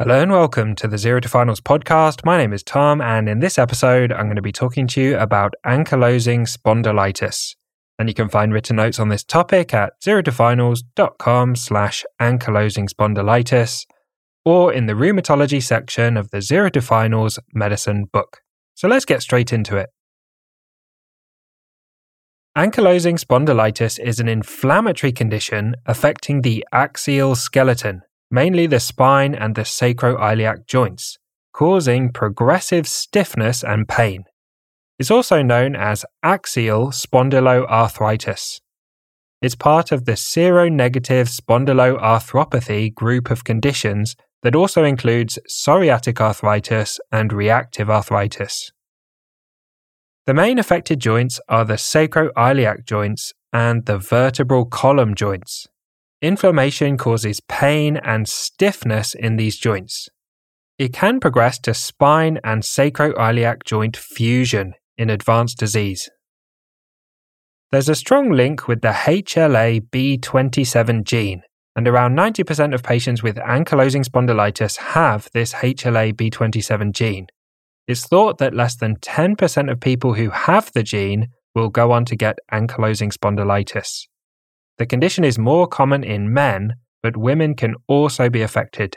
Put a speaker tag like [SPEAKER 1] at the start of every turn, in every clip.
[SPEAKER 1] Hello and welcome to the Zero to Finals podcast. My name is Tom, and in this episode, I'm going to be talking to you about ankylosing spondylitis. And you can find written notes on this topic at zerotofinals.com slash ankylosing spondylitis or in the rheumatology section of the Zero to Finals medicine book. So let's get straight into it. Ankylosing spondylitis is an inflammatory condition affecting the axial skeleton, mainly the spine and the sacroiliac joints, causing progressive stiffness and pain. It's also known as axial spondyloarthritis. It's part of the seronegative spondyloarthropathy group of conditions that also includes psoriatic arthritis and reactive arthritis. The main affected joints are the sacroiliac joints and the vertebral column joints. Inflammation causes pain and stiffness in these joints. It can progress to spine and sacroiliac joint fusion in advanced disease. There's a strong link with the HLA B27 gene, and around 90% of patients with ankylosing spondylitis have this HLA B27 gene. It's thought that less than 10% of people who have the gene will go on to get ankylosing spondylitis. The condition is more common in men, but women can also be affected.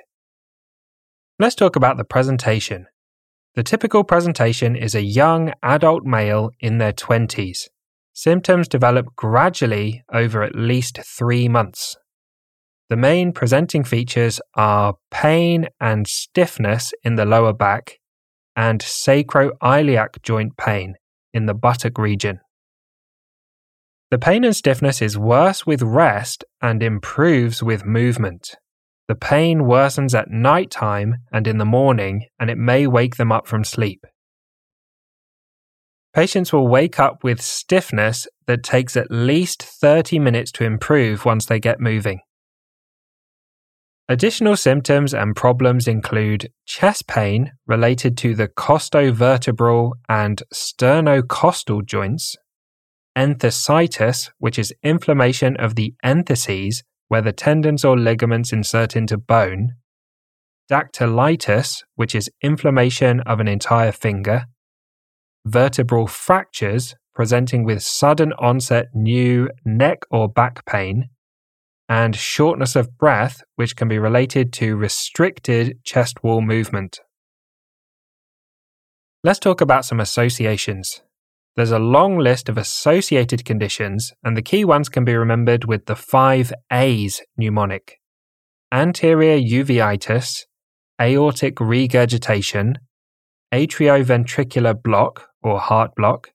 [SPEAKER 1] Let's talk about the presentation. The typical presentation is a young adult male in their 20s. Symptoms develop gradually over at least three months. The main presenting features are pain and stiffness in the lower back and sacroiliac joint pain in the buttock region. The pain and stiffness is worse with rest and improves with movement. The pain worsens at night time and in the morning, and it may wake them up from sleep. Patients will wake up with stiffness that takes at least 30 minutes to improve once they get moving. Additional symptoms and problems include chest pain related to the costovertebral and sternocostal joints, enthesitis, which is inflammation of the entheses, where the tendons or ligaments insert into bone, dactylitis, which is inflammation of an entire finger, vertebral fractures, presenting with sudden onset new neck or back pain, and shortness of breath, which can be related to restricted chest wall movement. Let's talk about some associations. There's a long list of associated conditions, and the key ones can be remembered with the five A's mnemonic anterior uveitis, aortic regurgitation, atrioventricular block or heart block,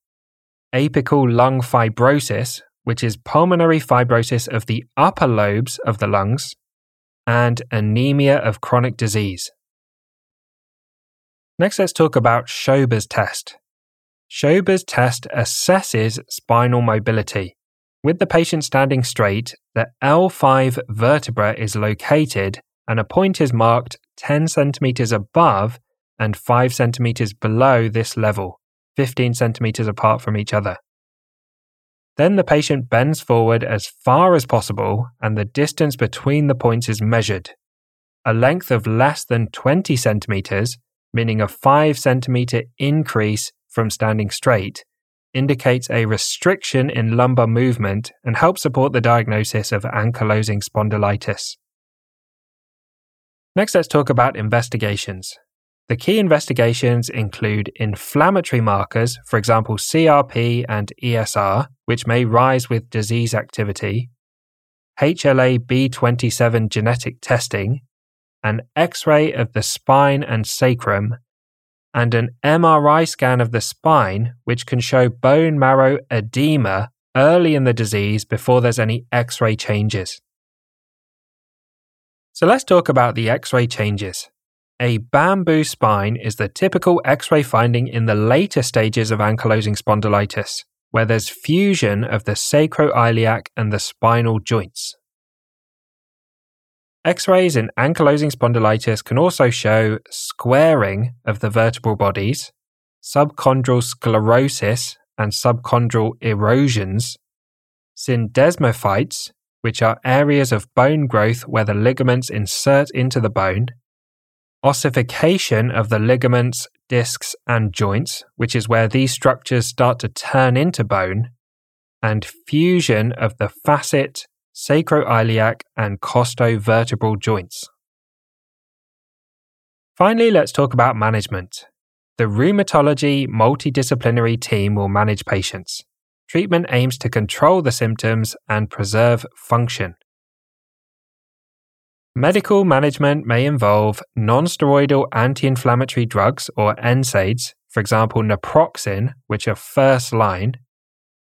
[SPEAKER 1] apical lung fibrosis, which is pulmonary fibrosis of the upper lobes of the lungs, and anemia of chronic disease. Next, let's talk about Schober's test. Schober's test assesses spinal mobility. With the patient standing straight, the L5 vertebra is located and a point is marked 10 centimeters above and 5 centimeters below this level, 15 centimeters apart from each other. Then the patient bends forward as far as possible and the distance between the points is measured. A length of less than 20 centimeters, meaning a 5 centimeter increase from standing straight indicates a restriction in lumbar movement and helps support the diagnosis of ankylosing spondylitis. Next, let's talk about investigations. The key investigations include inflammatory markers, for example, CRP and ESR, which may rise with disease activity, HLA B27 genetic testing, an X ray of the spine and sacrum, and an MRI scan of the spine, which can show bone marrow edema early in the disease before there's any X ray changes. So let's talk about the X ray changes. A bamboo spine is the typical X ray finding in the later stages of ankylosing spondylitis, where there's fusion of the sacroiliac and the spinal joints. X rays in ankylosing spondylitis can also show squaring of the vertebral bodies, subchondral sclerosis and subchondral erosions, syndesmophytes, which are areas of bone growth where the ligaments insert into the bone, ossification of the ligaments, discs, and joints, which is where these structures start to turn into bone, and fusion of the facet, sacroiliac, and costovertebral joints. Finally, let's talk about management. The rheumatology multidisciplinary team will manage patients. Treatment aims to control the symptoms and preserve function. Medical management may involve nonsteroidal anti inflammatory drugs or NSAIDs, for example, naproxen, which are first line.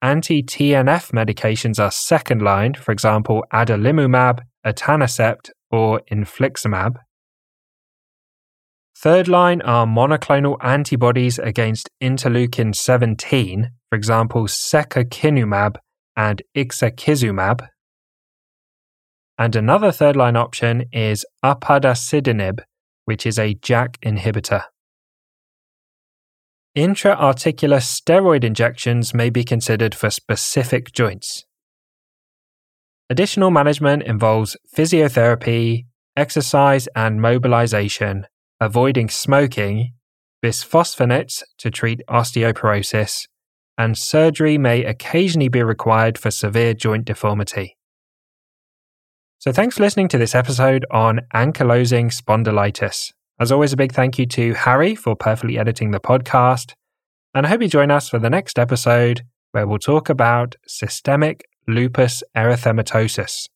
[SPEAKER 1] Anti TNF medications are second line, for example, adalimumab, etanercept, or infliximab. Third line are monoclonal antibodies against interleukin 17, for example, secukinumab and ixekizumab. And another third line option is upadacitinib, which is a JAK inhibitor. Intra-articular steroid injections may be considered for specific joints. Additional management involves physiotherapy, exercise and mobilization, avoiding smoking, bisphosphonates to treat osteoporosis, and surgery may occasionally be required for severe joint deformity. So, thanks for listening to this episode on ankylosing spondylitis. As always, a big thank you to Harry for perfectly editing the podcast. And I hope you join us for the next episode where we'll talk about systemic lupus erythematosus.